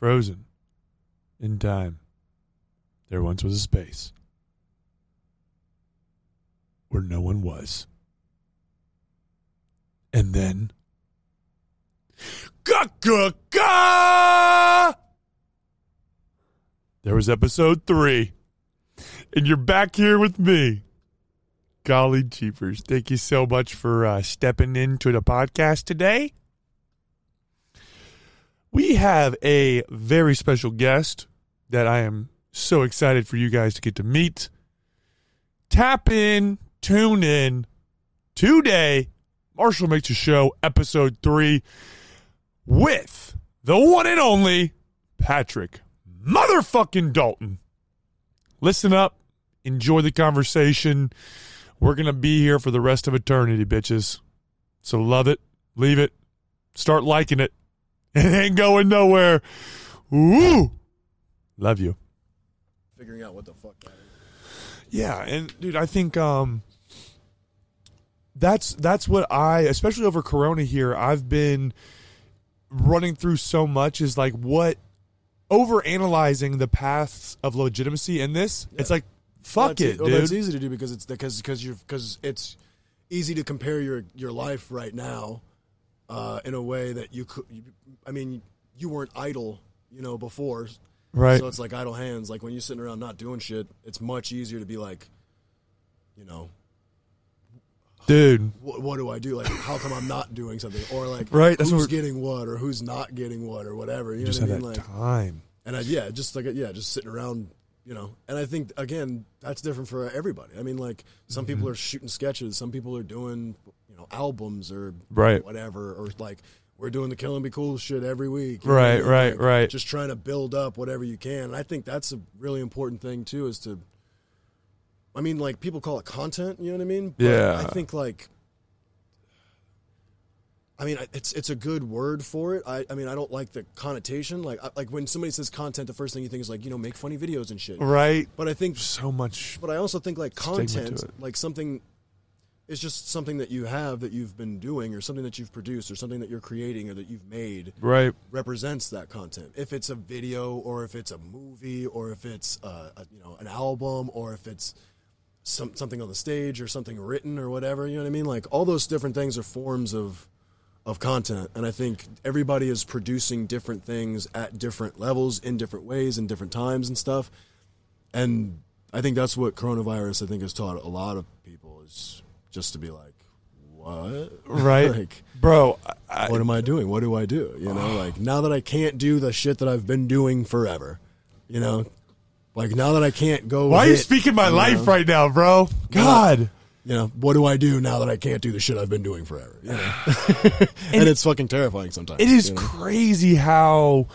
frozen in time. There once was a space where no one was. And then. Ga ga ga! There was episode three. And you're back here with me. Golly jeepers. Thank you so much for uh, stepping into the podcast today. We have a very special guest that I am so excited for you guys to get to meet. Tap in, tune in today. Marshall Makes a Show, episode three, with the one and only Patrick motherfucking Dalton. Listen up, enjoy the conversation. We're going to be here for the rest of eternity, bitches. So love it, leave it, start liking it. It ain't going nowhere. Ooh. Love you. Figuring out what the fuck that is. Yeah, and dude, I think um that's that's what I especially over corona here, I've been running through so much is like what over analyzing the paths of legitimacy in this. It's like fuck Well, it, that's- well, that's dude. easy to do because it's because because you because it's easy to compare your your life right now uh, in a way that you could. You, I mean, you weren't idle, you know, before. Right. So it's like idle hands. Like when you're sitting around not doing shit, it's much easier to be like, you know, Dude. what, what do I do? Like, how come I'm not doing something? Or like, Right, that's who's what getting what, or who's not getting what, or whatever. You know Just what I mean? that Like, time. and I, yeah, just like yeah, just sitting around, you know. And I think again, that's different for everybody. I mean, like some people Mm-hmm. are shooting sketches, some people are doing you know albums or Right. whatever, or like we're doing the Kill and Be Cool shit every week. know Right, mean? right, Like, right. Just trying to build up whatever you can. And I think that's a really important thing too. Is to, I mean, like people call it content. You know what I mean? But Yeah. I think like. I mean, it's it's a good word for it. I, I mean, I don't like the connotation. Like I- like when somebody says content, the first thing you think is like you know make funny videos and shit. Right. But I think, So much but I also think like content, like something, is just something that you have that you've been doing, or something that you've produced, or something that you're creating, or that you've made right. represents that content. If it's a video, or if it's a movie, or if it's uh, a, you know an album, or if it's some something on the stage, or something written, or whatever. You know what I mean? Like all those different things are forms of of content, and I think everybody is producing different things at different levels, in different ways, in different times, and stuff. And I think that's what coronavirus I think has taught a lot of people is just to be like, what? Right. like Bro, I, what am I doing? What do I do? You know, like now that I can't do the shit that I've been doing forever, you know, like now that I can't go. why are you speaking my you life know, right now, bro? God. You know, what do I do now that I can't do the shit I've been doing forever? You know, and, it's fucking terrifying sometimes. It is you know? crazy how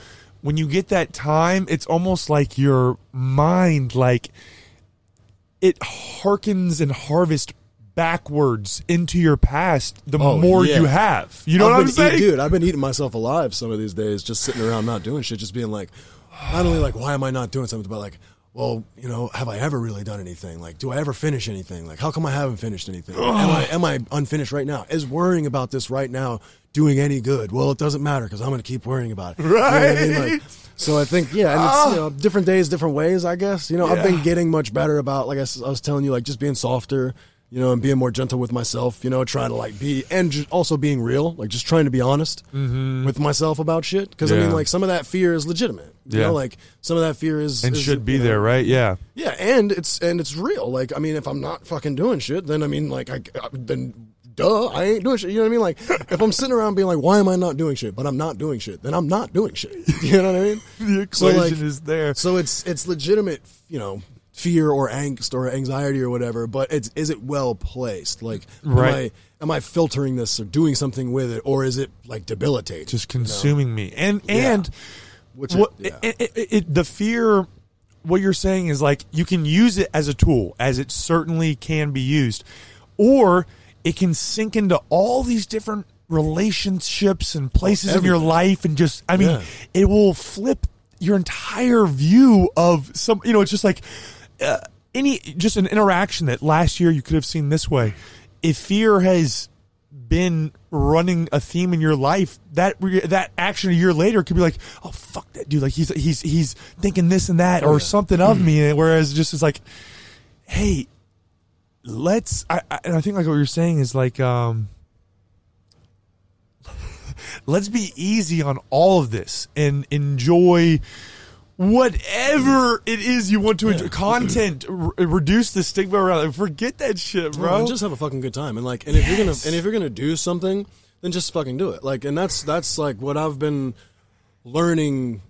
when you get that time, it's almost like your mind, like it harkens and harvests backwards into your past the Oh, more yeah. you have. You know I've what I'm saying? eat- dude? I've been eating myself alive some of these days, just sitting around not doing shit, just being like, not only like, why am I not doing something, but like, well, you know, have I ever really done anything? Like, do I ever finish anything? Like, how come I haven't finished anything? Am I am I unfinished right now? Is worrying about this right now doing any good? Well, it doesn't matter because I'm going to keep worrying about it. You know I mean? Like, Right. so I think yeah, and it's you know different days, different ways. I guess you know I've been getting much better about like I was telling you, like just being softer. You know, and being more gentle with myself. You know, trying to like be and ju- also being real, like just trying to be honest with myself about shit. Because I Mm-hmm. Mean, like some of that fear is legitimate. You Yeah. know, like some of that fear is and is, should be you know, there, right? Yeah. Yeah, and it's and it's real. Like I mean, if I'm not fucking doing shit, then I mean, like I I- then duh, I ain't doing shit. You know what I mean? Like if I'm sitting around being like, why am I not doing shit? But I'm not doing shit. Then I'm not doing shit. You know what I mean? The So, like- is there. So it's it's legitimate, you know, fear or angst or anxiety or whatever. But it's is it well placed? Like, Right. am I am I filtering this or doing something with it, or is it like debilitating? Just consuming me. And Yeah. and Which what it, yeah. it, it, the fear what you're saying is like you can use it as a tool as it certainly can be used or it can sink into all these different relationships and places in your life and just i mean Yeah. it will flip your entire view of some you know it's just like uh, any just an interaction that last year you could have seen this way if fear has been running a theme in your life, that that action a year later could be like, oh fuck that dude, like he's he's he's thinking this and that or yeah. something of me. Whereas just is like, hey, let's. I, I, and I think like what you're saying is like, um, let's be easy on all of this and enjoy whatever mm. it is you want to enjoy. Content, r- reduce the stigma around it. Forget that shit, bro. Just have a fucking good time, and like, and if you're gonna and if you're gonna do something, then just fucking do it. Like, and that's that's like what I've been learning,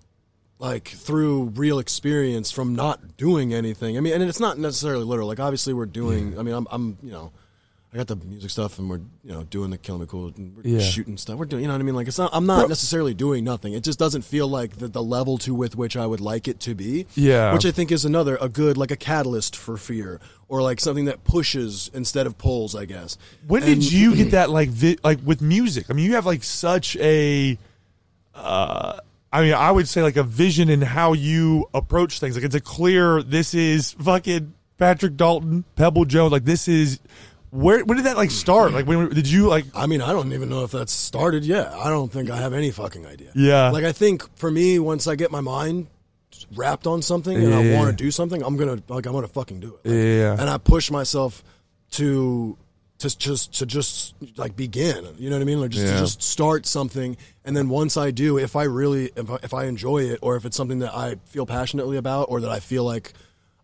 like through real experience from not doing anything. I mean, and it's not necessarily literal. Like, obviously, we're doing. I mean, I'm, I'm, you know. I got the music stuff, and we're you know doing the Killing Me Cool, and we're Yeah. shooting stuff. We're doing, you know what I mean? Like it's not. I'm not Bro- necessarily doing nothing. It just doesn't feel like the, the level to with which I would like it to be. Yeah. Which I think is another a good like a catalyst for fear, or like something that pushes instead of pulls. I guess. When And- did you get that like vi- like with music? I mean, you have like such a uh I mean, I would say like a vision in how you approach things. Like it's a clear this is fucking Patrick Dalton, Pebble Jones. Like this is where when did that like start? Like when did you like I mean, I don't even know if that's started yet. I don't think I have any fucking idea. Yeah. Like I think for me, once I get my mind wrapped on something and I Yeah. want to do something, I'm gonna like I'm gonna fucking do it. Like, Yeah. And I push myself to to just to just like begin. You know what I mean? Like just Yeah. to just start something, and then once I do, if I really if I, if I enjoy it, or if it's something that I feel passionately about, or that I feel like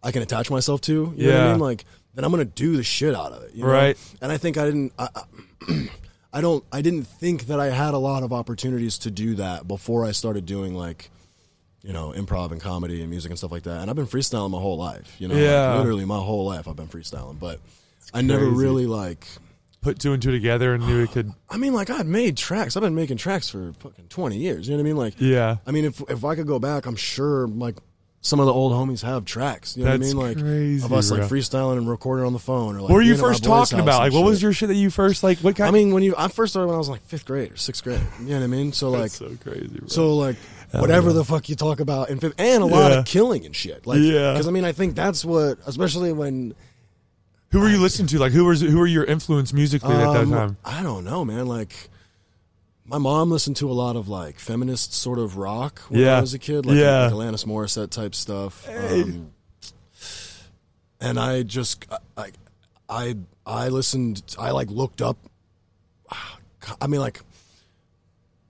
I can attach myself to, you know what Yeah. I mean? Like then I'm gonna do the shit out of it. You know? Right. And I think I didn't. I, I, I don't. I didn't think that I had a lot of opportunities to do that before I started doing like, you know, improv and comedy and music and stuff like that. And I've been freestyling my whole life. You know, like, literally my whole life I've been freestyling. But I never really like. put two and two together and knew it could I mean, like I'd made tracks. I've been making tracks for fucking twenty years. You know what I mean? Like, Yeah. I mean, if if I could go back, I'm sure like some of the old homies have tracks. You know That's what I mean? Like crazy, of us like bro. freestyling and recording on the phone. Or like What were you being at my first talking about? Like what was your shit that you first like what kind I mean, when you I first started when I was like fifth grade or sixth grade. You know what I mean? So like, That's so crazy, bro. so like, whatever the fuck you talk about in fifth, and a lot Yeah. of killing and shit. Like, Yeah. because I mean, I think that's what, especially when who were you listening to? Like who was who were your influence musically at that um, time? I don't know, man. Like, my mom listened to a lot of like feminist sort of rock when Yeah. I was a kid, like, Yeah. like Alanis Morissette type stuff. Um, and I just I I I listened. I like looked up. I mean, like.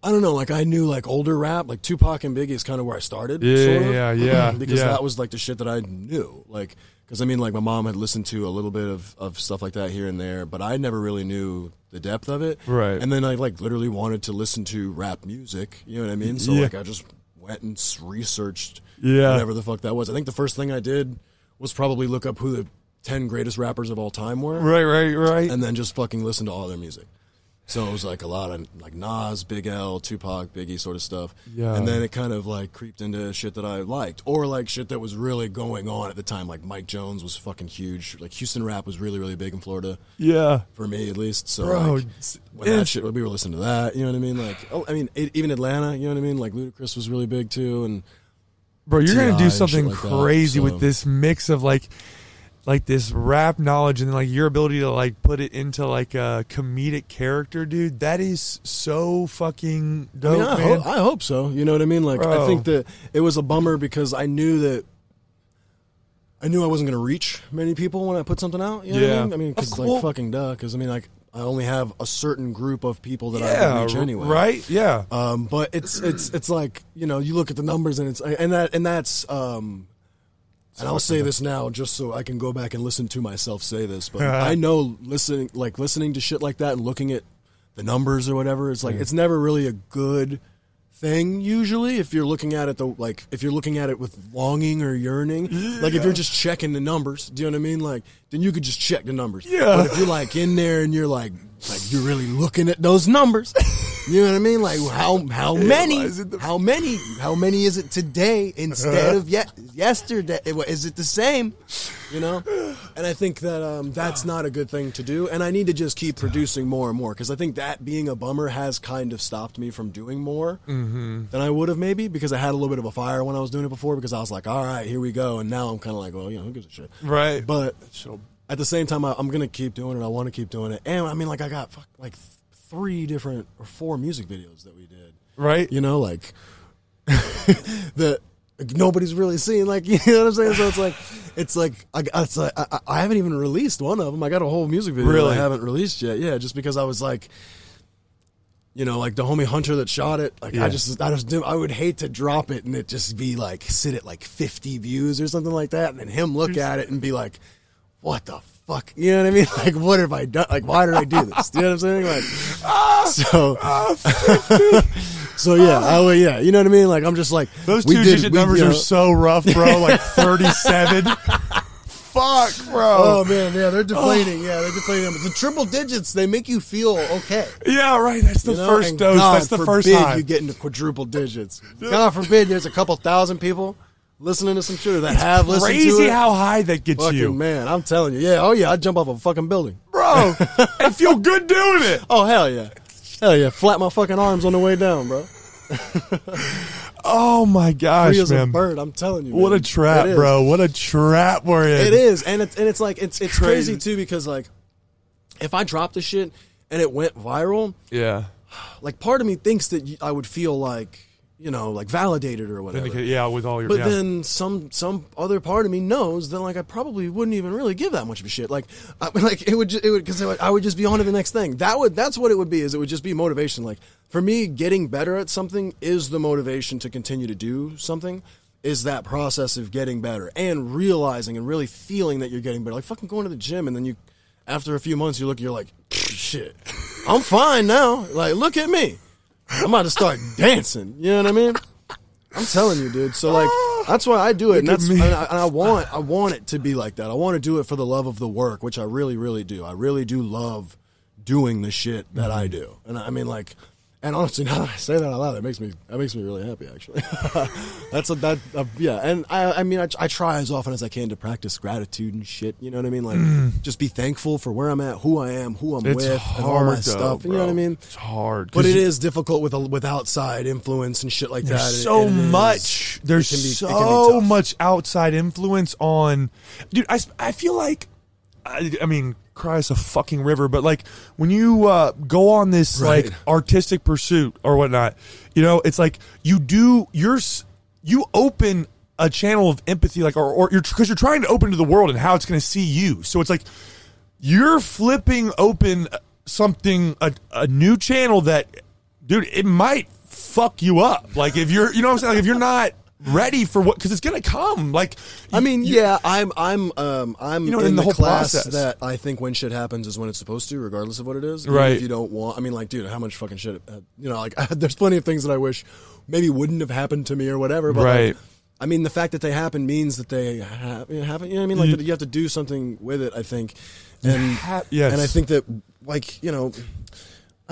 I don't know, like I knew like older rap, like Tupac and Biggie is kind of where I started. Yeah, sort of, yeah, yeah, because yeah. that was like the shit that I knew. Like, because I mean, like my mom had listened to a little bit of, of stuff like that here and there, but I never really knew the depth of it. Right. And then I like literally wanted to listen to rap music. You know what I mean? So Yeah. like I just went and researched Yeah. whatever the fuck that was. I think the first thing I did was probably look up who the ten greatest rappers of all time were, Right, right, right. and then just fucking listen to all their music. So it was like a lot of like Nas, Big L, Tupac, Biggie sort of stuff. Yeah. And then it kind of like creeped into shit that I liked, or like shit that was really going on at the time. Like Mike Jones was fucking huge. Like Houston rap was really really big in Florida yeah. for me at least. So Bro, like, when that shit, we were listening to that. You know what I mean? Like, oh, I mean, e- even Atlanta. You know what I mean? Like Ludacris was really big too, and Bro, you're gonna do something like that, crazy so- with this mix of like like this rap knowledge and like your ability to like put it into like a comedic character, dude. That is so fucking I, dope, mean, I, man. hope, I hope so. You know what I mean? Like, Bro. I think that it was a bummer because I knew that. I knew I wasn't going to reach many people when I put something out. You know what Yeah. I mean? I mean, because like fucking duh. Because I mean, like I only have a certain group of people that I yeah, can reach anyway. right? Yeah. Um, but it's it's it's like you know you look at the numbers and it's and that and that's um, and I'll say this now just so I can go back and listen to myself say this, but I know listening like listening to shit like that and looking at the numbers or whatever, it's like it's never really a good thing usually if you're looking at it the like if you're looking at it with longing or yearning. Like if you're just checking the numbers do you know what i mean? Like then you could just check the numbers. Yeah. but if you're like in there and you're like like you're really looking at those numbers. You know what i mean? Like how how many why is it the- how many how many is it today instead of ye- yesterday? Is it the same? You know? And i think that um, that's not a good thing to do. And i need to just keep producing more and more because i think that being a bummer has kind of stopped me from doing more than i would have maybe because i had a little bit of a fire when i was doing it before because i was like all right here we go. And now i'm kind of like well you know who gives a shit? Right. but So- at the same time I, i'm gonna keep doing it i want to keep doing it and i mean like i got fuck, like three different or four music videos that we did. right? You know, like that nobody's really seen. Like you know what I'm saying? So it's like it's like I, it's like I, I haven't even released one of them. I got a whole music video Really? that I haven't released yet. Yeah, just because I was like. You know, like the homie Hunter that shot it. Like Yeah. I just, I just, do, I would hate to drop it and it just be like sit at like fifty views or something like that, and then him look at it and be like, "What the fuck?" You know what I mean? Like, what have I done? Like, why did I do this? You know what I'm saying? Like, so, so yeah, I would, yeah, you know what I mean? Like, I'm just like Those two did- digit we, numbers you are so rough, bro. Like 37. Fuck, bro. Oh man, yeah, they're deflating. Oh. Yeah, they're deflating. But the triple digits, they make you feel okay. yeah, right. That's the you know? first And dose. God That's the first time. you get into quadruple digits. God forbid there's a couple thousand people listening to some shit that have listened to it. Crazy how high that gets fucking you, man, I'm telling you. Yeah, oh yeah, I'd jump off a fucking building. bro. I feel good doing it. Oh hell yeah, hell yeah, flap my fucking arms on the way down, bro. Oh my gosh, Free man. bird. I'm telling you. What man. a trap, bro. What a trap we're in. It is, and it's and it's like it's it's Crazy. crazy too because like if I dropped the shit and it went viral, Yeah. like part of me thinks that I would feel like you know like validated or whatever. Yeah, with all your. But yeah. then some some other part of me knows that like I probably wouldn't even really give that much of a shit. Like I, like it would it would because I would just be on to the next thing. That would that's what it would be. Is it would just be motivation. Like for me, getting better at something is the motivation to continue to do something. Is that process of getting better and realizing and really feeling that you're getting better. Like fucking going to the gym and then you, after a few months, you look, you're like, shit, I'm fine now. Like look at me. I'm about to start dancing. You know what I mean? I'm telling you, dude. So like, that's why I do it, and that's and I, and I want I want it to be like that. I want to do it for the love of the work, which I really, really do. I really do love doing the shit that I Mm-hmm. do, and I mean like. And honestly, now that I say that out loud, it makes me that makes me really happy. Actually, that's a, that uh, yeah. And I I mean I, I try as often as I can to practice gratitude and shit. You know what I mean? Like just be thankful for where I'm at, who I am, who I'm Mm. it's with, hard, and all my though, stuff. You know what I mean? It's hard. but it you- is difficult with a, with outside influence and shit like that. There's It- so much. it There's can be- it can be so much outside influence on, dude. I I feel like, I, I mean, cry is a fucking river. But like when you uh, go on this Right. like artistic pursuit or whatnot, you know, it's like you do you're you open a channel of empathy, like or, or you're because you're trying to open to the world and how it's going to see you. So it's like you're flipping open something a, a new channel that dude it might fuck you up like if you're you know what i'm saying like if you're not ready for what because it's gonna come like I mean, you- yeah, I'm, I'm, um, I'm You know, in, in the the, whole class process. that I think when shit happens is when it's supposed to, regardless of what it is. Even Right. If you don't want, I mean, like, dude, how much fucking shit, uh, you know, like, there's plenty of things that I wish maybe wouldn't have happened to me or whatever. But Right. Like, I mean, the fact that they happen means that they ha- you know, happen. You know what I mean? Like, You- you have to do something with it. I think, and ha- yes. and I think that, like, you know.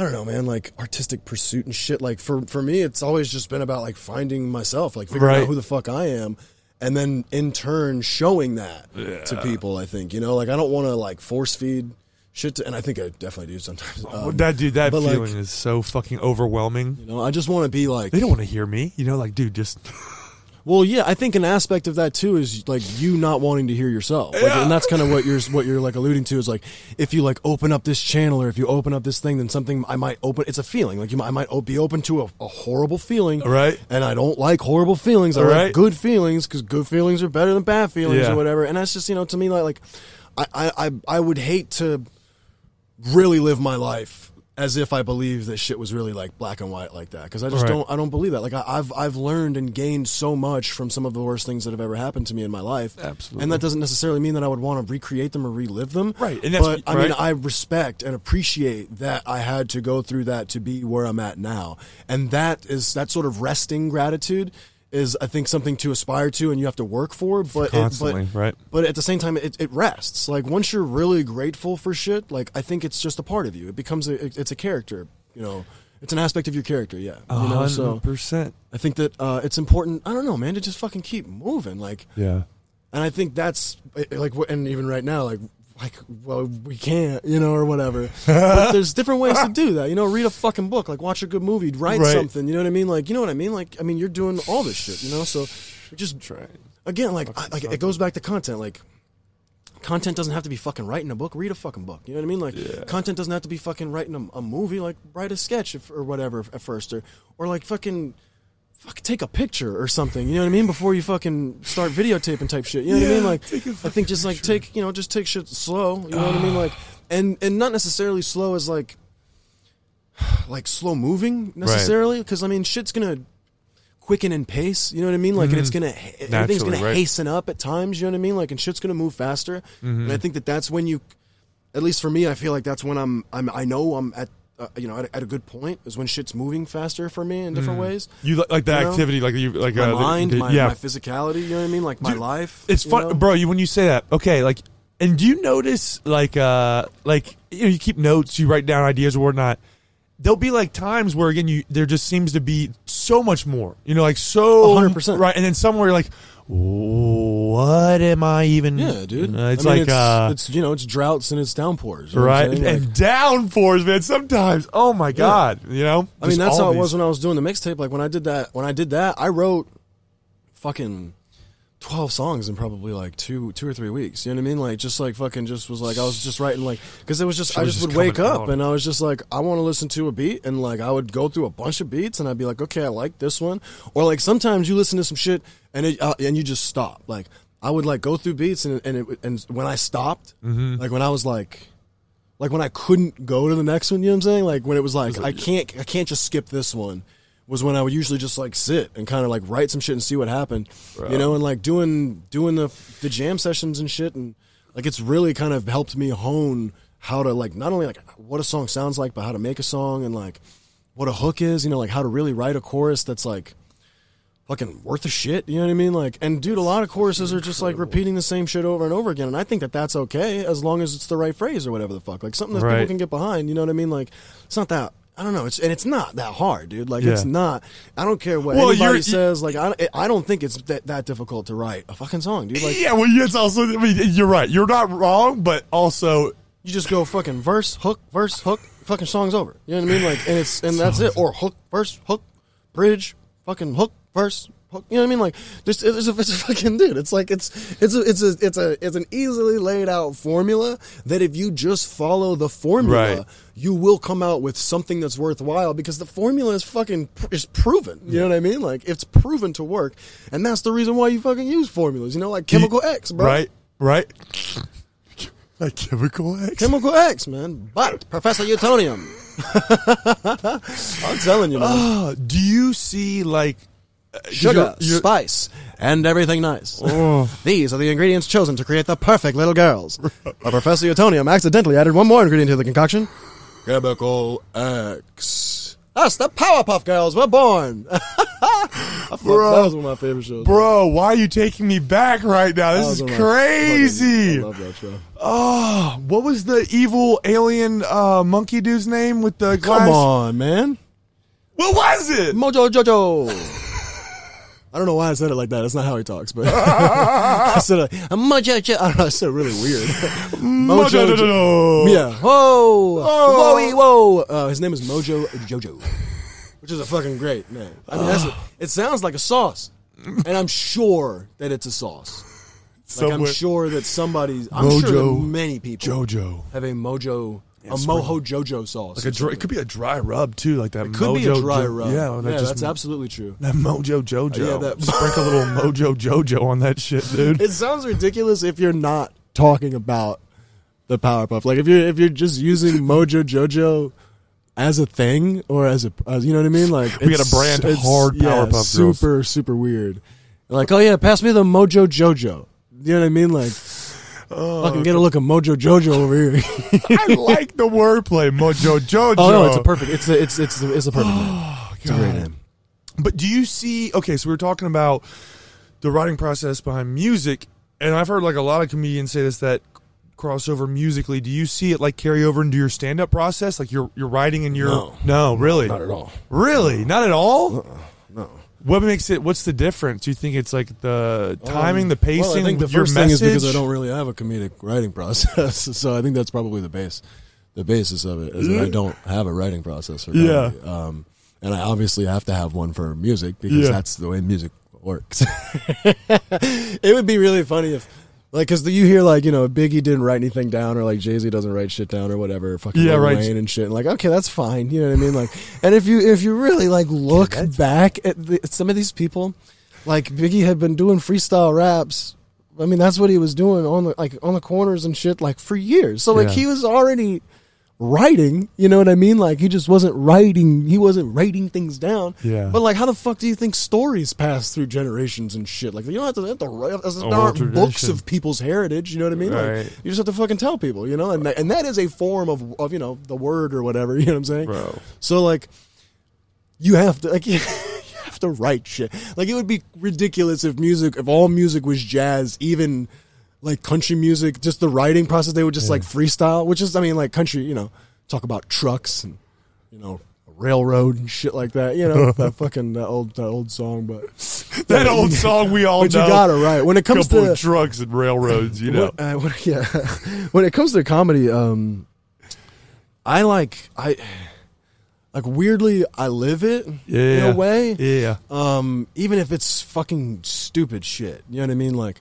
I don't know, man. Like artistic pursuit and shit. Like for for me, it's always just been about like finding myself, like figuring Right. out who the fuck I am, and then in turn showing that to people. I think you know, like I don't want to like force feed shit, to, and I think I definitely do sometimes. Um, that dude that but, like, feeling is so fucking overwhelming you know, I just want to be like. they don't want to hear me you know like dude just Well, yeah, I think an aspect of that too is like you not wanting to hear yourself, like, Yeah. and that's kind of what you're what you're like alluding to is like if you like open up this channel or if you open up this thing, then something I might open. It's a feeling like you might, I might be open to a, a horrible feeling, Right. And I don't like horrible feelings. I like good feelings because good feelings are better than bad feelings Yeah. or whatever. And that's just you know to me like like I I I, I would hate to really live my life as if I believe that shit was really like black and white like that because I just Right. don't I don't believe that like I, I've I've learned and gained so much from some of the worst things that have ever happened to me in my life Absolutely. and that doesn't necessarily mean that I would want to recreate them or relive them Right, and that's- but I mean. I respect and appreciate that I had to go through that to be where I'm at now and that is that sort of resting gratitude is I think something to aspire to and you have to work for but it, Constantly, but right. but at the same time it, it rests. Like once you're really grateful for shit like i think it's just a part of you. It becomes a it's a character you know. It's an aspect of your character yeah. You know so 100% i think that uh, it's important i don't know man to just fucking keep moving like yeah. And i think that's eh, like what- and even right now like like well we can't you know or whatever but there's different ways to do that you know read a fucking book like watch a good movie write Right. something you know what i mean like you know what i mean like i mean you're doing all this shit you know so just try. again like I, like it goes back to content like content doesn't have to be fucking writing a book. Read a fucking book. You know what I mean? Like content doesn't have to be fucking writing a, a movie. Like write a sketch if, or whatever at first, or or like fucking. Fuck, take a picture or something. You know what I mean? Before you fucking start videotaping type shit. You know what I mean? Like, I think just like picture. take you know just take shit slow. You know what I mean? Like, and and not necessarily slow as like like slow moving necessarily because I mean shit's gonna quicken in pace. You know what I mean? Like, and it's gonna everything's Mm-hmm. Gonna right. hasten up at times. You know what I mean? Like, and shit's gonna move faster. Mm-hmm. And I think that that's when you, at least for me, I feel like that's when I'm I'm I know I'm at. Uh, you know, at a, at a good point is when shit's moving faster for me in different ways. You li- like the You know? activity, like you like My uh, mind, the- my, yeah. my physicality. You know what I mean? Like my Dude, life. It's fun, know? bro. You when you say that, okay, like, and do you notice like uh like you know you keep notes, you write down ideas or whatnot. There'll be like times where again you there just seems to be so much more, you know, like so 100%. right, and then somewhere you're like, what am I even? Yeah, dude. Uh, it's I mean, like it's, uh, it's you know it's droughts and it's downpours, you know right? Like, and downpours, man. Sometimes, oh my god, you know. I mean, that's how it was when I was doing the mixtape. Like when I did that, when I did that, I wrote fucking twelve songs in probably like two, two or three weeks. You know what I mean? Like just like fucking, just was like I was just writing like because it was just Shit I was just just would wake coming up out. and I was just like I want to listen to a beat and like I would go through a bunch of beats and I'd be like okay I like this one or like sometimes you listen to some shit and it uh, and you just stop like. I would like go through beats and and it, and when I stopped, Mm-hmm. like when I was like, like when I couldn't go to the next one, you know what I'm saying? Like when it was like I can't I can't just skip this one was when I would usually just like sit and kind of like write some shit and see what happened. You know, and like doing doing the the jam sessions and shit and like it's really kind of helped me hone how to like not only like what a song sounds like but how to make a song and like what a hook is, you know, like how to really write a chorus that's like fucking worth a shit. You know what I mean? Like, and dude, a lot of choruses are just like repeating the same shit over and over again. And I think that that's okay as long as it's the right phrase or whatever the fuck. Like something that Right. people can get behind. You know what I mean? Like, it's not that. I don't know. It's and it's not that hard, dude. Like Yeah. it's not. I don't care what Well, anybody says. Like I, I don't think it's that, that difficult to write a fucking song, dude. Like yeah, well, it's also. I mean, you're right. You're not wrong, but also you just go fucking verse, hook, verse, hook, fucking song's over. You know what I mean? Like and it's and that's it. Or hook, verse, hook, bridge, fucking hook, verse, hook. You know what I mean? Like there's, it's a, it's a fucking dude. It's like it's it's a it's a it's a it's an easily laid out formula that if you just follow the formula, Right. you will come out with something that's worthwhile because the formula is fucking pr- is proven. You know what I mean? Like it's proven to work, and that's the reason why you fucking use formulas. You know, like Chemical X, bro. right, right. Like chemical X. Chemical X, man. But Professor Utonium. I'm telling you, man. Uh, do you see like Sugar, you're- you're- spice, and everything nice. Oh. These are the ingredients chosen to create the perfect little girls. but Professor Utonium accidentally added one more ingredient to the concoction. Chemical X. Us, the Powerpuff Girls were born. Bro. that was one of my favorite shows. Bro, why are you taking me back right now? This is one of my crazy. fucking- I love that show. Oh, what was the evil alien uh, monkey dude's name with the glass? Come on, man. What was it? Mojo Jojo. I don't know why I said it like that. That's not how he talks, but I said it, Mojo I don't know. I said it really weird. Mojo Jo- Yeah. Whoa. Oh. Whoa. Whoa. Uh, his name is Mojo Jojo, which is a fucking great name. I mean, that's a, it sounds like a sauce, and I'm sure that it's a sauce. Like I'm sure that somebody's. I'm sure that many people Jojo. have a Mojo, a it's Mojo Jojo sauce. Like a dry, it could be a dry rub too, like that. It could be a dry Jo- rub. Yeah, yeah, that just, that's absolutely true. that Mojo Jojo. Uh, yeah, that- Sprinkle a little Mojo Jojo on that shit, dude. It sounds ridiculous if you're not talking about the Powerpuff. Like if you're if you're just using Mojo Jojo as a thing or as a as, you know what I mean? Like We got a brand it's- hard yeah, Powerpuff Girls. Super super weird. Like oh yeah, pass me the Mojo Jojo. You know what I mean? Like Oh, fucking get a look at Mojo Jojo over here. I like the wordplay, Mojo Jojo. oh no, it's a perfect. It's a, it's it's it's a perfect name. It's a great name. But do you see? Okay, so we were talking about the writing process behind music, and I've heard like a lot of comedians say this that crossover musically. Do you see it like carry over into your stand up process? Like you're you're writing and you're No. no really Not at all. really not at all. Uh-uh. No. What makes it? What's the difference? Do you think it's like the timing, the pacing, Um, Well, I think the first thing is because I don't really have a comedic writing process, so I think that's probably the base, the basis of it is that I don't have a writing process for Yeah. Um, and I obviously have to have one for music because Yeah. that's the way music works. it would be really funny if Like, cause the, you hear like you know Biggie didn't write anything down, or like Jay Z doesn't write shit down, or whatever. Fucking Yeah, Lil right. Wayne and shit. And like, okay, that's fine. You know what I mean? Like, and if you if you really like look back at, the, at some of these people, like Biggie had been doing freestyle raps. I mean, that's what he was doing on the like on the corners and shit, like for years. So like Yeah. he was already writing. You know what I mean? Like he just wasn't writing. He wasn't writing things down. Yeah. But like, how the fuck do you think stories pass through generations and shit? Like you don't have to, have to write. Uh, there aren't books of people's heritage. You know what I mean? Like, Right. you just have to fucking tell people. You know, and that, and that is a form of of you know the word or whatever. You know what I'm saying? Bro. So like, you have to like. You have to write shit. Like it would be ridiculous if music, if all music was jazz, even like country music, just the writing process, they would just like freestyle, which is, I mean, like country, you know, talk about trucks and, you know, railroad and shit like that. You know, that fucking that old that old song. But That old song we all but you got it right when it comes couple to trucks and railroads, you know. when, uh, when- yeah, when it comes to comedy, um, I like I like weirdly I live it yeah. in a way. Yeah. Um, even if it's fucking stupid shit, you know what I mean? Like,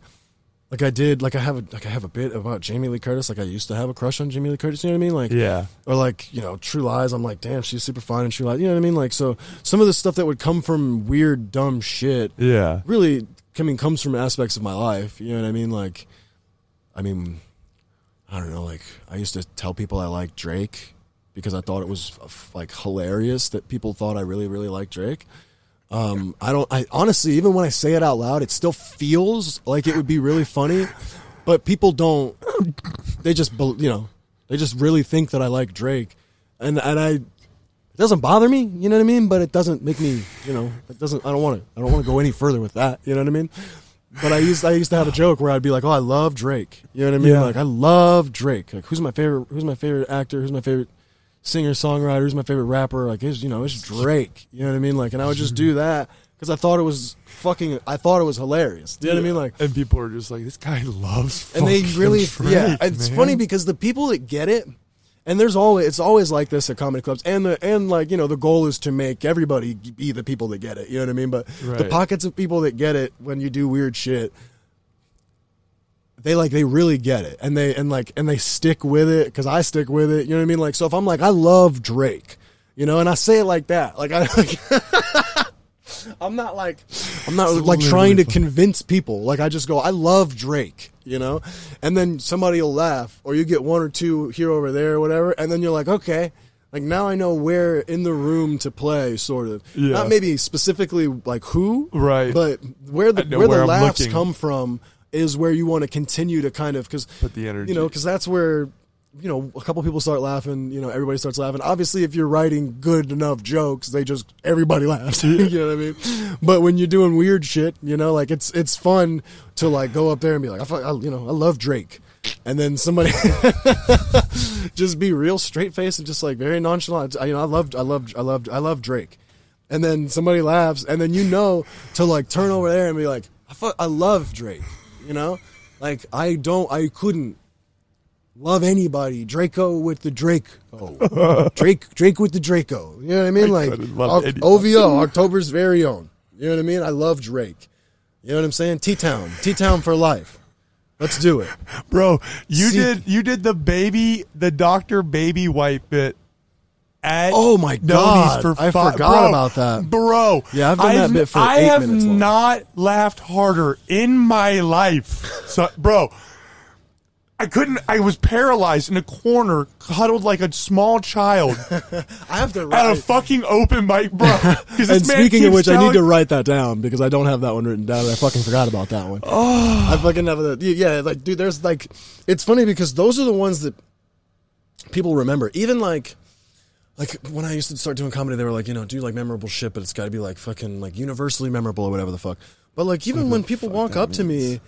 like I did, like I have a like I have a bit about Jamie Lee Curtis. Like I used to have a crush on Jamie Lee Curtis. You know what I mean? Like, Yeah. or like you know True Lies. I'm like, damn, she's super fine in True Lies. You know what I mean? Like, so some of the stuff that would come from weird, dumb shit Yeah. really, I mean, comes from aspects of my life. You know what I mean? Like, I mean, I don't know. Like, I used to tell people I liked Drake because I thought it was like hilarious that people thought I really, really liked Drake. Um, I don't. I honestly, even when I say it out loud, it still feels like it would be really funny, but people don't. They just, you know, they just really think that I like Drake, and and I. It doesn't bother me, you know what I mean, but it doesn't make me, you know, it doesn't. I don't want to. I don't want to go any further with that, you know what I mean. But I used I used to have a joke where I'd be like, "Oh, I love Drake," you know what I mean? Yeah. Like I love Drake. Like who's my favorite? Who's my favorite actor? Who's my favorite singer songwriter? Who's my favorite rapper? Like it's you know it's Drake. You know what I mean? Like and I would just do mm-hmm. that because I thought it was fucking. I thought it was hilarious. Do you know what I mean? Like and people are just like, this guy loves. and they really Drake, yeah it's man. funny because the people that get it and there's always it's always like this at comedy clubs and the and like you know the goal is to make everybody be the people that get it you know what i mean but the pockets of people that get it when you do weird shit they like they really get it and they and like and they stick with it because i stick with it you know what i mean like so if i'm like i love drake you know and i say it like that like i i'm not like i'm not It's like trying to literally convince people like i just go i love drake you know and then somebody will laugh or you get one or two here over there or whatever and then you're like okay like now i know where in the room to play sort of Yeah. not maybe specifically like who Right. but where the where, where the I'm laughs looking. come from is where you want to continue to kind of because Put the energy. you know because that's where you know a couple people start laughing you know everybody starts laughing. Obviously if you're writing good enough jokes they just everybody laughs. You know what i mean? But when you're doing weird shit you know like it's it's fun to like go up there and be like i, I you know i love drake. And then somebody just be real straight faced and just like very nonchalant. I, you know i loved i loved i loved i love drake. And then somebody laughs, and then you know to like turn over there and be like, I, fu- I love Drake, you know, like I don't, I couldn't love anybody. Draco with the Drake, oh, Drake, Drake with the Draco. You know what I mean? like love O- OVO, October's very own. You know what I mean? I love Drake. You know what I'm saying? T Town, T Town for life. Let's do it. bro, you See- did you did the baby, the doctor baby wipe bit. At Oh my God, for I fi- forgot bro, about that. bro. Yeah, I've done that bit for I eight have minutes long. not laughed harder in my life, so, bro. I couldn't. I was paralyzed in a corner, huddled like a small child I have to write. at a fucking open mic, bro. And speaking of which, I need to write that down because I don't have that one written down. And I fucking forgot about that one. Oh, I fucking never. Yeah, like dude, there's like, it's funny because those are the ones that people remember. Even like, like when I used to start doing comedy, they were like, you know, do like memorable shit, but it's got to be like fucking like universally memorable or whatever the fuck. But like, even when people walk up to me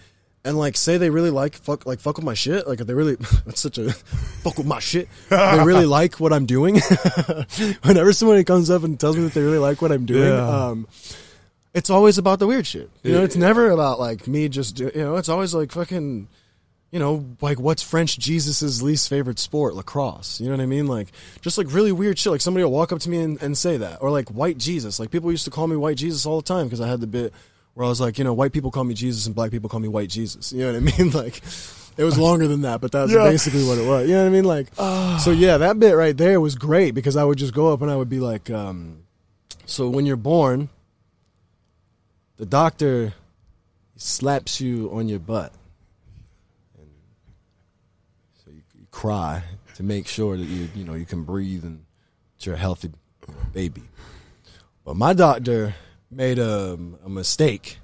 and like say they really like fuck like fuck with my shit, like they really that's such a fuck with my shit. They really like what I'm doing. Whenever somebody comes up and tells me that they really like what I'm doing, Yeah. um, it's always about the weird shit. You know, it's never about like me just do, you know, it's always like fucking you know, like what's French Jesus's least favorite sport? Lacrosse. You know what I mean? Like just like really weird shit. Like somebody will walk up to me and, and say that. Or like white Jesus. Like people used to call me white Jesus all the time because I had the bit where I was like, you know, white people call me Jesus and black people call me white Jesus. You know what I mean? Like, it was longer than that, but that's Yeah. basically what it was. You know what I mean? Like, so yeah, that bit right there was great because I would just go up and I would be like, um, so when you're born, the doctor slaps you on your butt. And so you, you cry to make sure that you, you know, you can breathe and that you're a healthy baby. But my doctor made a, a mistake.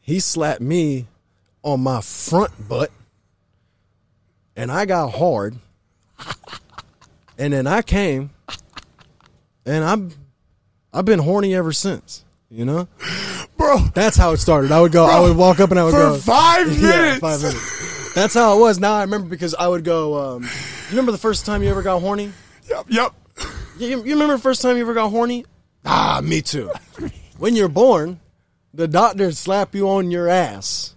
He slapped me on my front butt, and I got hard. And then I came, and I'm, I've been horny ever since. You know, bro. that's how it started. I would go, I would walk up and I would For go five minutes. Yeah, five minutes. That's how it was. Now I remember because I would go. Um, you remember the first time you ever got horny? Yep, yep. You, you remember the first time you ever got horny? Ah, me too. when you're born, the doctor slap you on your ass,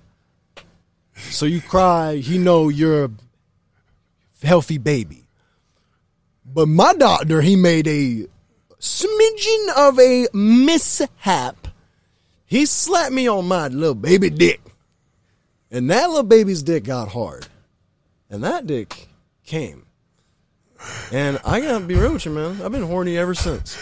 so you cry. He know you're a healthy baby. But my doctor, he made a smidgen of a mishap. He slapped me on my little baby dick, and that little baby's dick got hard, and that dick came. And I gotta be real with you, man. I've been horny ever since.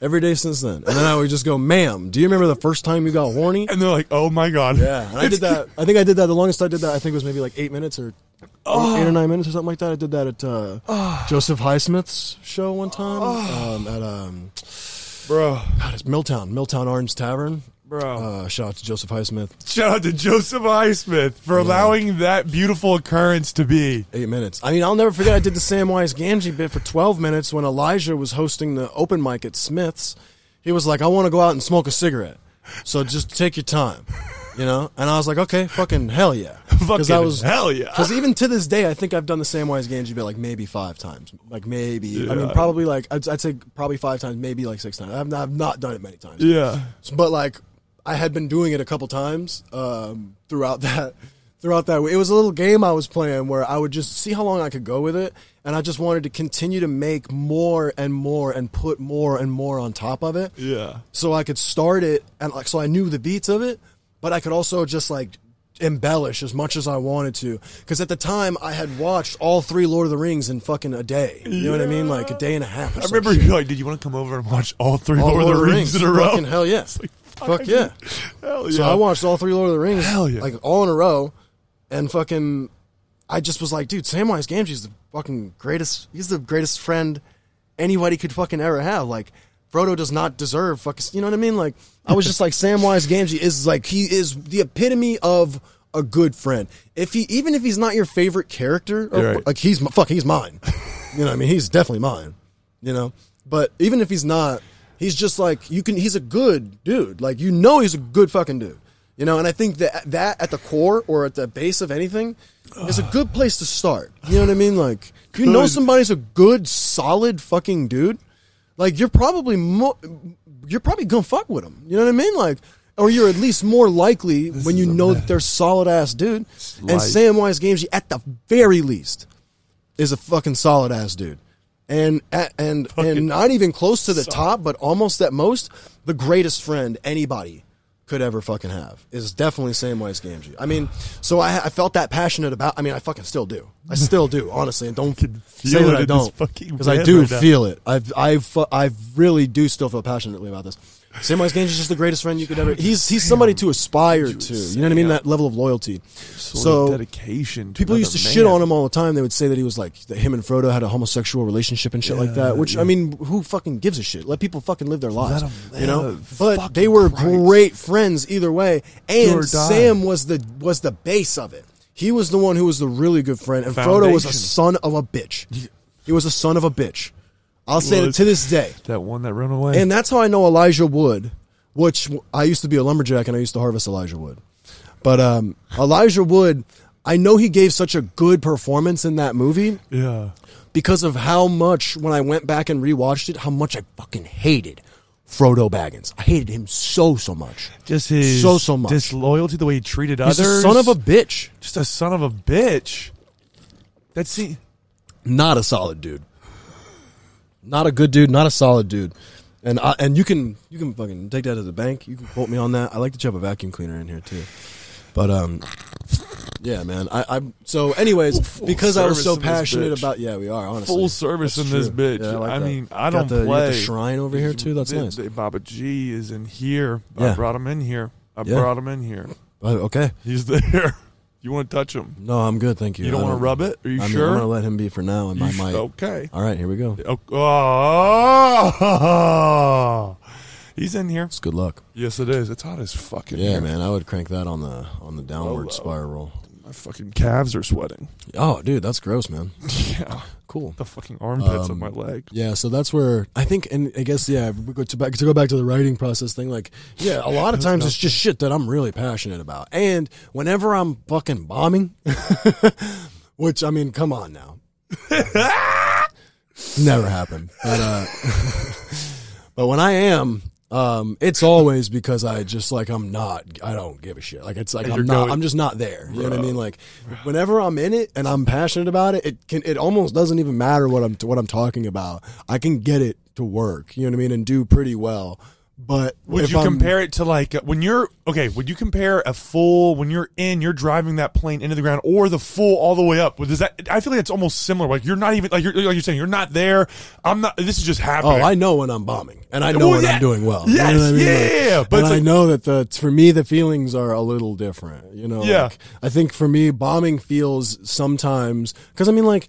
Every day since then. And then I would just go, ma'am, do you remember the first time you got horny? And they're like, "Oh my god." Yeah. And I did that. I think I did that. The longest I did that, I think, it was maybe like eight minutes or eight or nine minutes or something like that. I did that at uh, Joseph Highsmith's show one time um, at um, bro, God, it's Milltown, Milltown Arms Tavern. Bro. Uh, shout out to Joseph Highsmith. Shout out to Joseph Highsmith for allowing that beautiful occurrence to be. Eight minutes. I mean, I'll never forget. I did the Samwise Gamgee bit for twelve minutes when Elijah was hosting the open mic at Smith's. He was like, "I want to go out and smoke a cigarette, so just take your time," you know. And I was like, "Okay, fucking hell yeah," Fucking I was hell yeah. Because even to this day, I think I've done the Samwise Gamgee bit like maybe five times, like maybe. I mean, probably like I'd, I'd say probably five times, maybe like six times. I've not, I've not done it many times Yeah. but like I had been doing it a couple times um, throughout that throughout that. It was a little game I was playing where I would just see how long I could go with it, and I just wanted to continue to make more and more and put more and more on top of it, Yeah. so I could start it and like so I knew the beats of it, but I could also just like embellish as much as I wanted to because at the time I had watched all three Lord of the Rings in fucking a day. You know what I mean? Like a day and a half. I remember you like, did you want to come over and watch all three All Lord of the Rings, in a row? Fucking hell yeah. Fuck yeah. Hell yeah. So I watched all three Lord of the Rings, Hell yeah. like all in a row, and fucking, I just was like, dude, Samwise Gamgee's the fucking greatest. He's the greatest friend anybody could fucking ever have. Like, Frodo does not deserve fucking. You know what I mean? Like, I was just like, Samwise Gamgee is like he is the epitome of a good friend. If he, even if he's not your favorite character, or, Right. like he's fuck, he's mine. You know, what I mean, he's definitely mine. You know, but even if he's not, he's just like you can. He's a good dude. Like you know, he's a good fucking dude. You know, and I think that that at the core or at the base of anything is a good place to start. You know what I mean? Like if you know somebody's a good, solid fucking dude, like you're probably mo- you're probably gonna fuck with him. You know what I mean? Like. Or you're at least more likely when you is a know mess. that they're solid ass dude. And. Samwise Gamgee, at the very least, is a fucking solid ass dude, and and and not even close to the top, but almost at most the greatest friend anybody could ever fucking have is definitely Samwise Gamgee. I mean, so I, I felt that passionate about. I mean, I fucking still do. I still do, honestly, and don't say it that I don't because I do right now. feel it. I've I've I really do still feel passionately about this. Samwise Gamgee is just the greatest friend you could ever. He's he's somebody to aspire to. You know what I mean? That level of loyalty. So dedication. People used to shit on him all the time. They would say that he was like that him and Frodo had a homosexual relationship and shit like that. Which I mean, who fucking gives a shit? Let people fucking live their lives. you know. But they were great friends either way. And. Sam was the was the base of it. He was the one who was the really good friend, and Frodo was a son of a bitch. He was a son of a bitch. I'll say it to this day. That one that ran away. And that's how I know Elijah Wood, which I used to be a lumberjack and I used to harvest Elijah Wood. But um, Elijah Wood, I know he gave such a good performance in that movie yeah. because of how much, when I went back and rewatched it, how much I fucking hated Frodo Baggins. I hated him so, so much. Just his So, so much. disloyalty, the way he treated He's others. a son of a bitch. just a son of a bitch. That's see. Not a solid dude. Not a good dude, not a solid dude. And I, and you can you can fucking take that to the bank. You can quote me on that. I like that you have a vacuum cleaner in here too. But um, yeah, man. I, I so anyways Full because I was service so in this passionate bitch. about yeah we are honestly Full service That's in this true. bitch. Yeah, I, like that. mean, I don't the, you got play. the shrine over here too. That's nice. the Baba G is in here. I Yeah. brought him in here. I Yeah. brought him in here. Oh, okay. He's there. You want to touch him? No, I'm good. Thank you. You don't want to rub it? Are you I mean, sure? I'm gonna let him be for now, and You I might. Okay. All right, here we go. Oh, ah! he's in here. It's good luck. Yes, it is. It's hot as fucking. Yeah, here. man. I would crank that on the on the downward spiral. My fucking calves are sweating. Oh, dude, that's gross, man. Yeah, Cool. the fucking armpits of Um, my leg. Yeah, so that's where I think, and I guess, yeah, we go to back to go back to the writing process thing. Like, yeah, a lot of times it's just shit that I'm really passionate about, and whenever I'm fucking bombing, which I mean, come on now, never happened. But uh, but when I am, um, it's always because I just like I'm not. I don't give a shit. Like it's like I'm not. going- I'm just not there. You know what I mean? Like whenever I'm in it and I'm passionate about it, it can. It almost doesn't even matter what I'm what I'm talking about. I can get it to work. You know what I mean? And do pretty well. But Would you I'm- compare it to like uh, when you're okay? Would you compare a full when you're in, you're driving that plane into the ground, or the full all the way up? Does that? I feel like it's almost similar. Like you're not even like you're like you're saying you're not there. I'm not. This is just happening. Oh. I know when I'm bombing, and I know Well, when yeah. I'm doing well. Yes, you know what I mean? yeah, Like, yeah. But it's I know that the for me the feelings are a little different. You know, Yeah. Like, I think for me bombing feels sometimes because I mean like.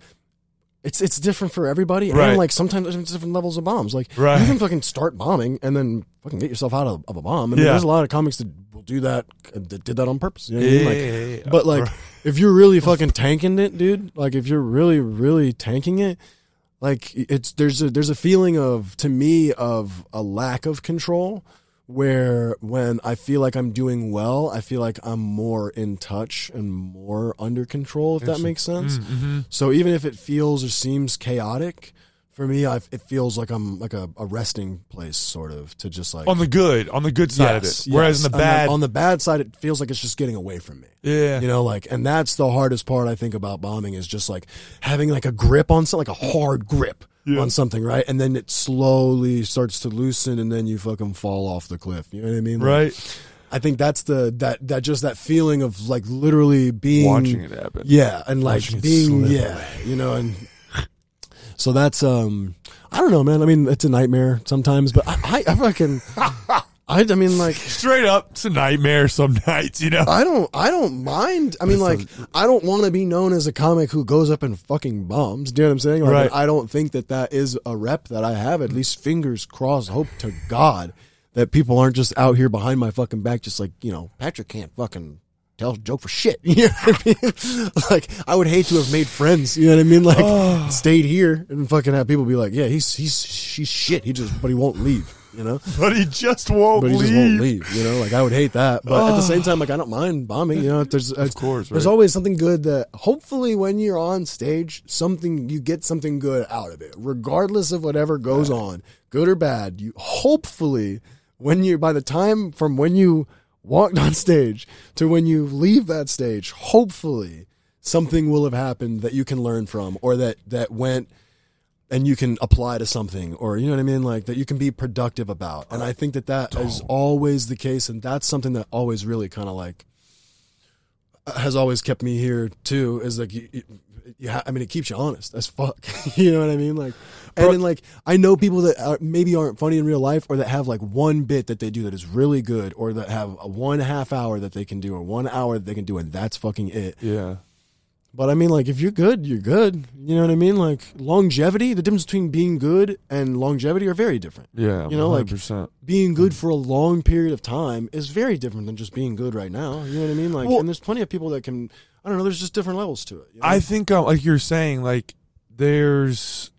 It's it's different for everybody, Right. and like sometimes there's different levels of bombs. Like Right. you can fucking start bombing and then fucking get yourself out of, of a bomb. I mean, Yeah. there's a lot of comics that will do that uh, that did that on purpose. You know what I mean? Like, Yeah, yeah, yeah. but like, if you're really fucking tanking it, dude, like if you're really, really tanking it, like it's there's a there's a feeling of to me of a lack of control where when I feel like I'm doing well, I feel like I'm more in touch and more under control, if that makes sense. Mm-hmm. So even if it feels or seems chaotic, for me, I, it feels like I'm like a, a resting place, sort of, to just like on the good, on the good side Yes, of it. Whereas yes. in the bad, on the bad side, it feels like it's just getting away from me. yeah, You know, like, and that's the hardest part I think about bombing is just like having like a grip on something, like a hard grip Yeah. on something, right? And then it slowly starts to loosen, and then you fucking fall off the cliff. You know what I mean? Like, right. I think that's the that that just that feeling of like literally being Watching it happen. yeah, and like being yeah, you know, and so that's um, I don't know, man. I mean, it's a nightmare sometimes, but I I, I fucking I I mean like. Straight up, it's a nightmare some nights. You know. I don't. I don't mind. I mean, like, I don't want to be known as a comic who goes up and fucking bombs. Do you know what I'm saying? Like, Right. I don't think that that is a rep that I have. At least fingers crossed. Hope to God that people aren't just out here behind my fucking back, just like you know, Patrick can't fucking tell a joke for shit. You know what I mean? like, I would hate to have made friends. You know what I mean? Like, stayed here and fucking have people be like, yeah, he's he's she's shit. He just, but he won't leave. You know. but he just won't But he leave. just won't leave, you know. Like I would hate that, but at the same time, like I don't mind bombing. You know, there's of course, there's always something good that hopefully when you're on stage, something you get something good out of it, regardless of whatever goes on, good or bad. You hopefully when you by the time from when you walked on stage to when you leave that stage, hopefully something will have happened that you can learn from, or that that went and you can apply to something or you know what i mean? Like that you can be productive about. And i think that that is always the case. And that's something that always really kind of like uh, has always kept me here too is like you, you, you ha- i mean it keeps you honest as fuck. You know what i mean? Like and then like i know people that are, maybe aren't funny in real life or that have like one bit that they do that is really good or that have a one half hour that they can do or one hour that they can do and that's fucking it Yeah. but I mean, like, if you're good, you're good. You know what I mean? Like, longevity, the difference between being good and longevity are very different. Yeah. You know, like- 100%. Being good for a long period of time is very different than just being good right now. You know what I mean? Like, Well- and there's plenty of people that can, I don't know, there's just different levels to it. you know? I think, um, like you're saying, like there's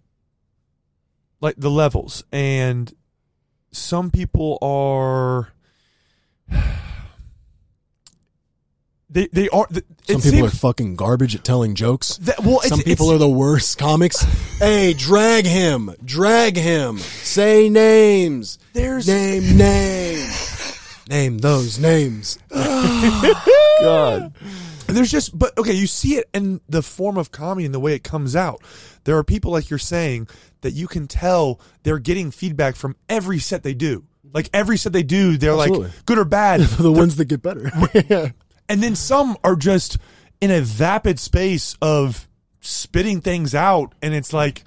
like the levels, and some people are. They they are. Some people seems, are fucking garbage at telling jokes. that, well. Some people are the worst comics. hey, drag him, drag him. Say names. There's Name name. Name those names. God. There's just, but okay, you see it in the form of comedy and the way it comes out. There are people like you're saying that you can tell they're getting feedback from every set they do. Like every set they do, they're Absolutely. like good or bad. the ones that get better. yeah. and then some are just in a vapid space of spitting things out, and it's like,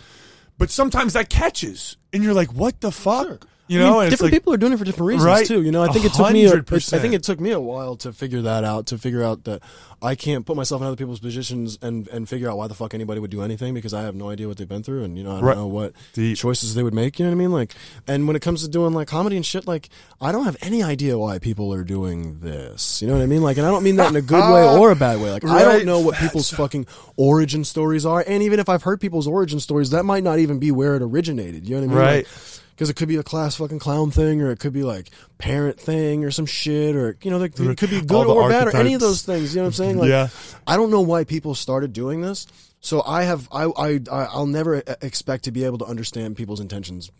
but sometimes that catches, and you're like, what the fuck? Sure. You I know, mean, and different like, people are doing it for different reasons Right. too. You know, I think A it took me. A, it, I think it took me a while to figure that out. To figure out that I can't put myself in other people's positions and and figure out why the fuck anybody would do anything because I have no idea what they've been through and you know I don't Right. know what Deep. choices they would make. You know what I mean? Like, and when it comes to doing like comedy and shit, like I don't have any idea why people are doing this. You know what I mean? Like, and I don't mean that in a good way or a bad way. Like, I don't know what people's fucking origin stories are, and even if I've heard people's origin stories, that might not even be where it originated. You know what I mean? Right. Like, because it could be a class fucking clown thing, or it could be like parent thing, or some shit, or you know, like, it could be good or bad, or any of those things. You know what I'm saying? Like, Yeah. I don't know why people started doing this. So I have, I, I, I'll never expect to be able to understand people's intentions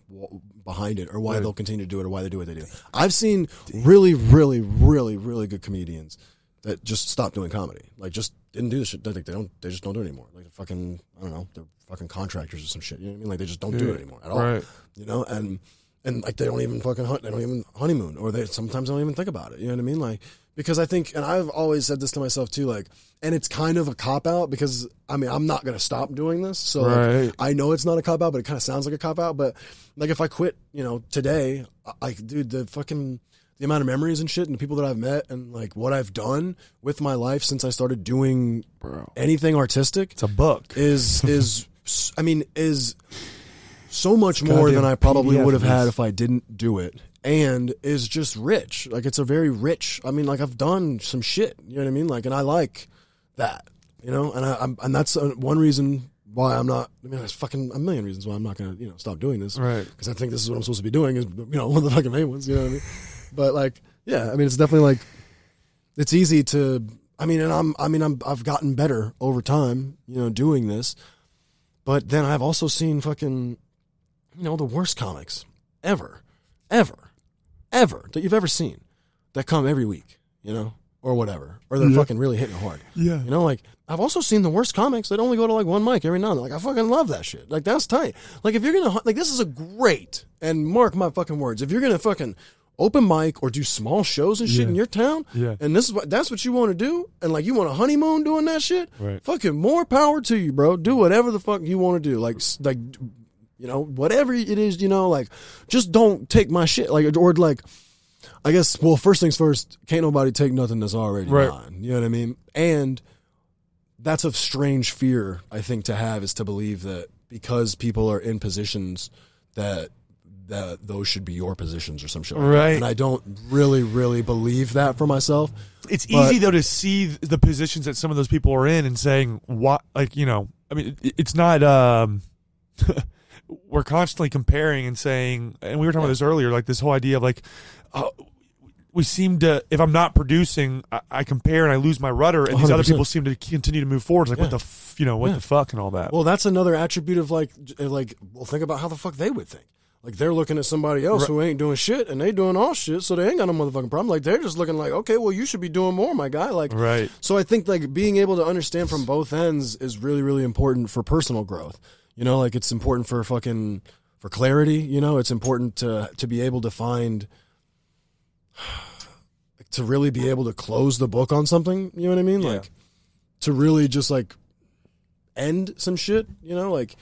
behind it, or why they'll continue to do it, or why they do what they do. I've seen really, really, really, really good comedians that just stopped doing comedy, like just didn't do the shit. They, they don't, they just don't do it anymore. Like fucking, I don't know, they're fucking contractors or some shit. You know what I mean? Like they just don't do it anymore at all. Right. You know, and and like they don't even fucking hunt. They don't even honeymoon, or they sometimes don't even think about it. You know what I mean? Like because I think, and I've always said this to myself too. Like, and it's kind of a cop out because I mean I'm not gonna stop doing this. So like, I know it's not a cop out, but it kind of sounds like a cop out. But like if I quit, you know, today, I- like dude, the fucking the amount of memories and shit and the people that I've met and like what I've done with my life since I started doing Bro. anything artistic It's a book. is is I mean is so much more than I probably PDF would have had if I didn't do it, and is just rich. Like it's a very rich. I mean, like I've done some shit. You know what I mean? Like, and I like that. You know, and I, I'm and that's uh, one reason why I'm not. I mean, there's fucking a million reasons why I'm not gonna you know stop doing this. Right. Because I think this is what I'm supposed to be doing. Is you know one of the fucking main ones. You know what I mean? But like, yeah, I mean, it's definitely like it's easy to I mean and I'm I mean I'm I've gotten better over time, you know, doing this. But then I've also seen fucking you know, the worst comics ever, ever, ever that you've ever seen that come every week, you know, or whatever. Or they're Yeah. fucking really hitting it hard. Yeah. You know, like I've also seen the worst comics that only go to like one mic every now and then. Like I fucking love that shit. Like that's tight. Like if you're gonna like this is a great and mark my fucking words. If you're gonna fucking open mic or do small shows and shit Yeah. in your town, Yeah. and this is what that's what you want to do, and like you want a honeymoon doing that shit, Right. fucking more power to you, bro. Do whatever the fuck you want to do. Like like you know whatever it is, you know, like just don't take my shit. Like or like. I guess. Well, first things first. Can't nobody take nothing that's already Right. mine. You know what I mean? And that's a strange fear I think to have is to believe that because people are in positions that that those should be your positions or some shit. Like that. Right. And I don't really, really believe that for myself. It's But- easy though to see the positions that some of those people are in and saying what, like you know, I mean, it's not. um We're constantly comparing and saying, and we were talking about this earlier, like this whole idea of like, uh, we seem to, if I'm not producing, I, I compare and I lose my rudder, and these other 100%. people seem to continue to move forward. It's like, what the, f- you know, what Yeah. the fuck and all that. Well, that's another attribute of like, like, well, think about how the fuck they would think. Like they're looking at somebody else who ain't doing shit, and they doing all shit, so they ain't got no motherfucking problem. Like they're just looking like, okay, well, you should be doing more, my guy. Like, Right. So I think like being able to understand from both ends is really, really important for personal growth. You know, like it's important for fucking for clarity. You know, it's important to to be able to find to really be able to close the book on something. You know what I mean? Yeah. Like to really just like end some shit. You know, like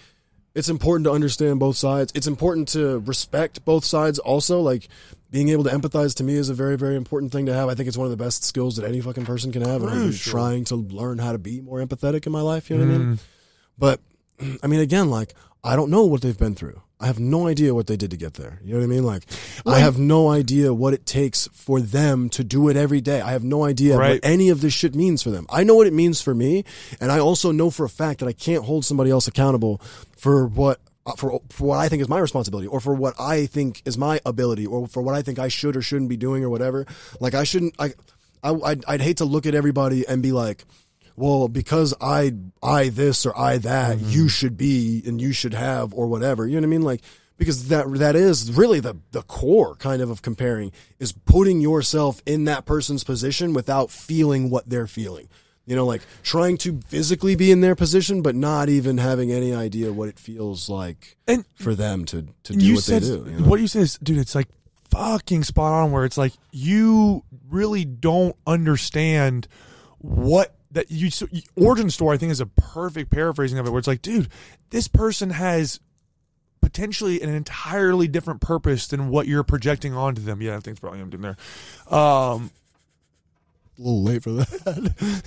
it's important to understand both sides. It's important to respect both sides also. Like being able to empathize to me is a very, very important thing to have. I think it's one of the best skills that any fucking person can have. And I'm been trying to learn how to be more empathetic in my life. You know what I mean? Mm. But I mean, again, like I don't know what they've been through. I have no idea what they did to get there. You know what I mean? Like I have no idea what it takes for them to do it every day. I have no idea Right. what any of this shit means for them. I know what it means for me, and I also know for a fact that I can't hold somebody else accountable for what uh, for for what I think is my responsibility or for what I think is my ability or for what I think I should or shouldn't be doing or whatever. Like I shouldn't I I I'd, I'd hate to look at everybody and be like well, because I I this or I that, you mm-hmm. should be and you should have or whatever. You know what I mean? Like because that that is really the the core kind of of comparing is putting yourself in that person's position without feeling what they're feeling. You know, like trying to physically be in their position, but not even having any idea what it feels like And for them to to do what said they do. You know? what you said is, dude, it's like fucking spot on. Where it's like you really don't understand what that you so, origin story. I think is a perfect paraphrasing of it. Where it's like, dude, this person has potentially an entirely different purpose than what you're projecting onto them. Yeah, I think it's probably I'm doing there. Um, a little late for that.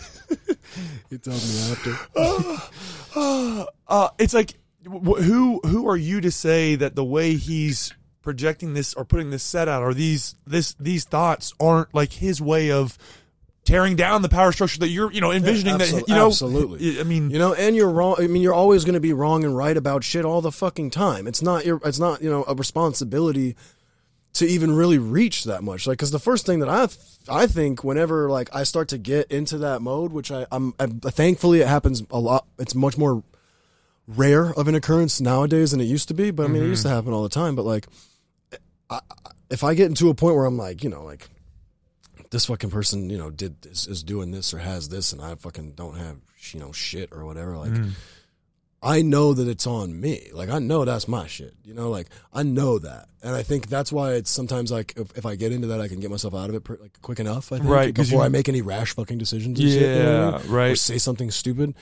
he tells me after. uh, it's like wh- who who are you to say that the way he's projecting this or putting this set out or these this these thoughts aren't like his way of tearing down the power structure that you're you know envisioning absol- that you know absolutely. I mean You know, and you're wrong. I mean, you're always going to be wrong and right about shit all the fucking time. It's not your. It's not you know a responsibility to even really reach that much. Like, because the first thing that I th- I think whenever like I start to get into that mode, which I I'm, I'm thankfully it happens a lot. It's much more rare of an occurrence nowadays than it used to be. But I mean, it used mm-hmm. to happen all the time. But like, I, I- if I get into a point where I'm like, you know, like this fucking person, you know, did this, is doing this or has this, and I fucking don't have, you know, shit or whatever. Like, mm. I know that it's on me. Like, I know that's my shit. You know, like I know that, and I think that's why it's sometimes like if, if I get into that, I can get myself out of it like quick enough. I think, Right, before you- I make any rash fucking decisions. And shit, you know I yeah mean? or right say something stupid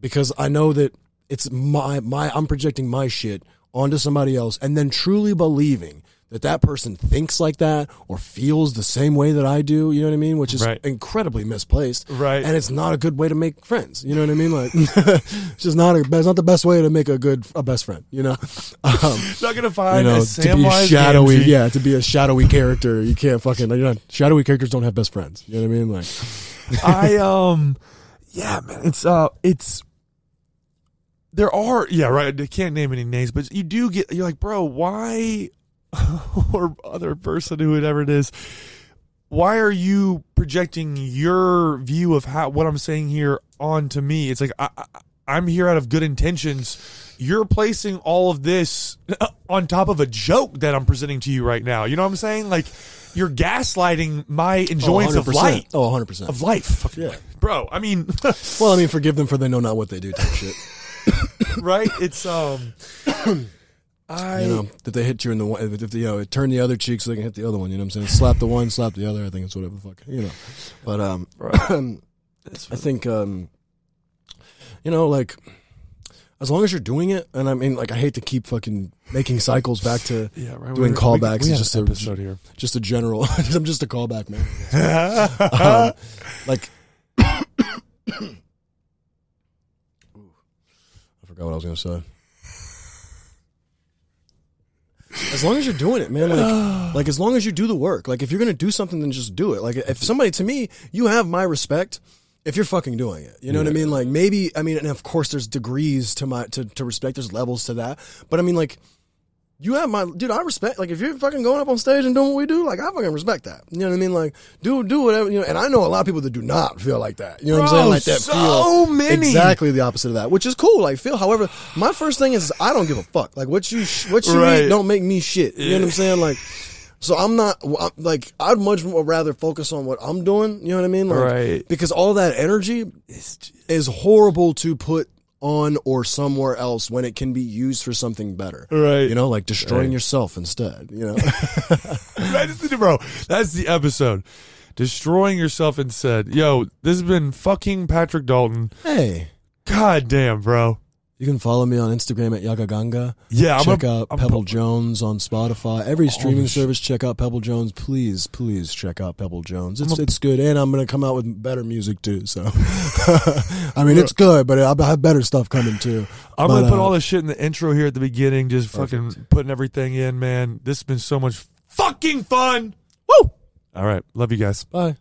because I know that it's my my I'm projecting my shit onto somebody else and then truly believing that that person thinks like that or feels the same way that I do, you know what I mean, which is Right. incredibly misplaced. Right. And it's not a good way to make friends, you know what I mean? Like it's just not a, it's not the best way to make a good a best friend, you know. Um, not gonna you find know, a to be shadowy, Gamgee. yeah, to be a shadowy character, you can't fucking, you know, shadowy characters don't have best friends. You know what I mean? Like, I um yeah man it's uh it's there are yeah right I can't name any names but you do get you're like bro why or other person whoever it is. Why are you projecting your view of how what I'm saying here onto me? It's like I, I I'm here out of good intentions. You're placing all of this on top of a joke that I'm presenting to you right now. You know what I'm saying? Like you're gaslighting my enjoyance of life. Oh, 100%. of life. Yeah. bro i mean Well, I mean, forgive them for they know not what they do type shit. right? It's um i You know, that they hit you in the one, if, you know, turn the other cheek so they can hit the other one. You know what I'm saying? Slap the one, slap the other. I think it's whatever the fuck, you know. But um, I think um, you know, like as long as you're doing it, and I mean, like I hate to keep fucking making cycles back to yeah right doing we- callbacks we, we just an a- episode here just a general. I'm just a callback man. um, like. I forgot what I was gonna say. As long as you're doing it, man. Like, like as long as you do the work. Like, if you're gonna do something, then just do it. Like, if somebody to me, you have my respect. If you're fucking doing it, you know what I mean. Like, maybe I mean, and of course, there's degrees to my to, to respect. There's levels to that. But I mean, like, you have my dude. I respect. Like, if you're fucking going up on stage and doing what we do, like, I fucking respect that. You know what I mean? Like, do do whatever. You know. And I know a lot of people that do not feel like that. You know what I'm saying? Like that so feel many. exactly the opposite of that, which is cool. Like, feel. However, my first thing is I don't give a fuck. Like, what you sh- what you Right. eat don't make me shit. You know what I'm saying? Like. So I'm not like I'd much more rather focus on what I'm doing. You know what I mean? Like, Right. Because all that energy is horrible to put on or somewhere else when it can be used for something better. Right. You know, like destroying Right. yourself instead. You know. That's the- bro that's the episode destroying yourself instead. yo this has been fucking patrick dalton hey. god damn bro You can follow me on Instagram at Yagaganga. yeah i'm check out I'm Pebble Jones on Spotify. Every streaming service, check out Pebble Jones. Please, please check out Pebble Jones. It's a- it's good, and I'm gonna come out with better music too. So, I mean, it's good, but I have better stuff coming too. I'm But, gonna put uh, all this shit in the intro here at the beginning, just fucking putting everything in, man. This has been so much fucking fun. Woo! All right, love you guys. Bye.